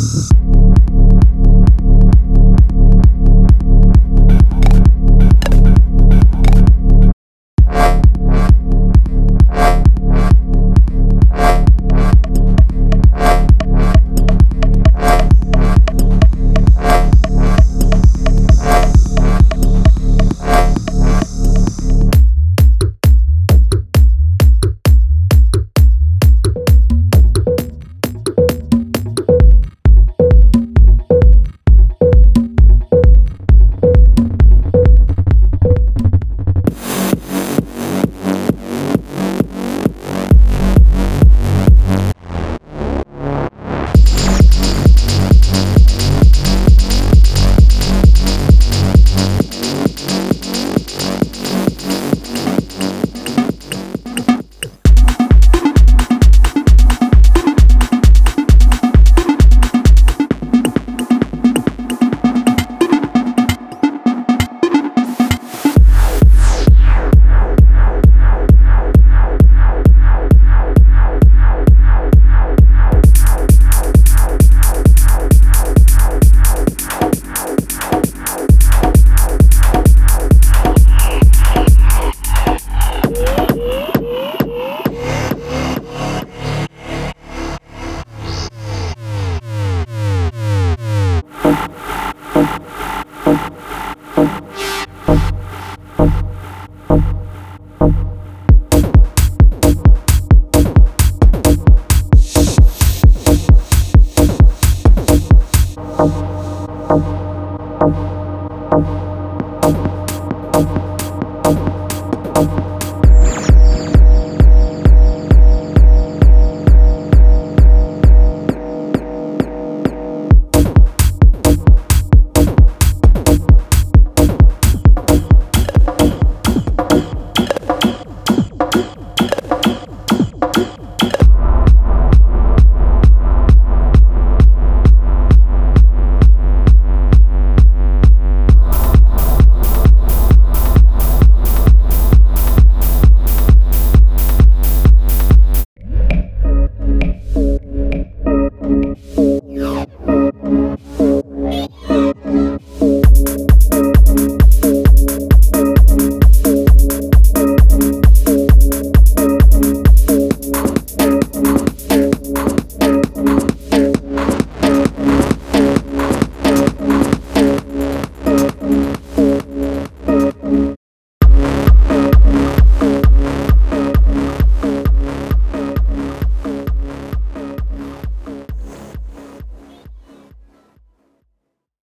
Mm-hmm.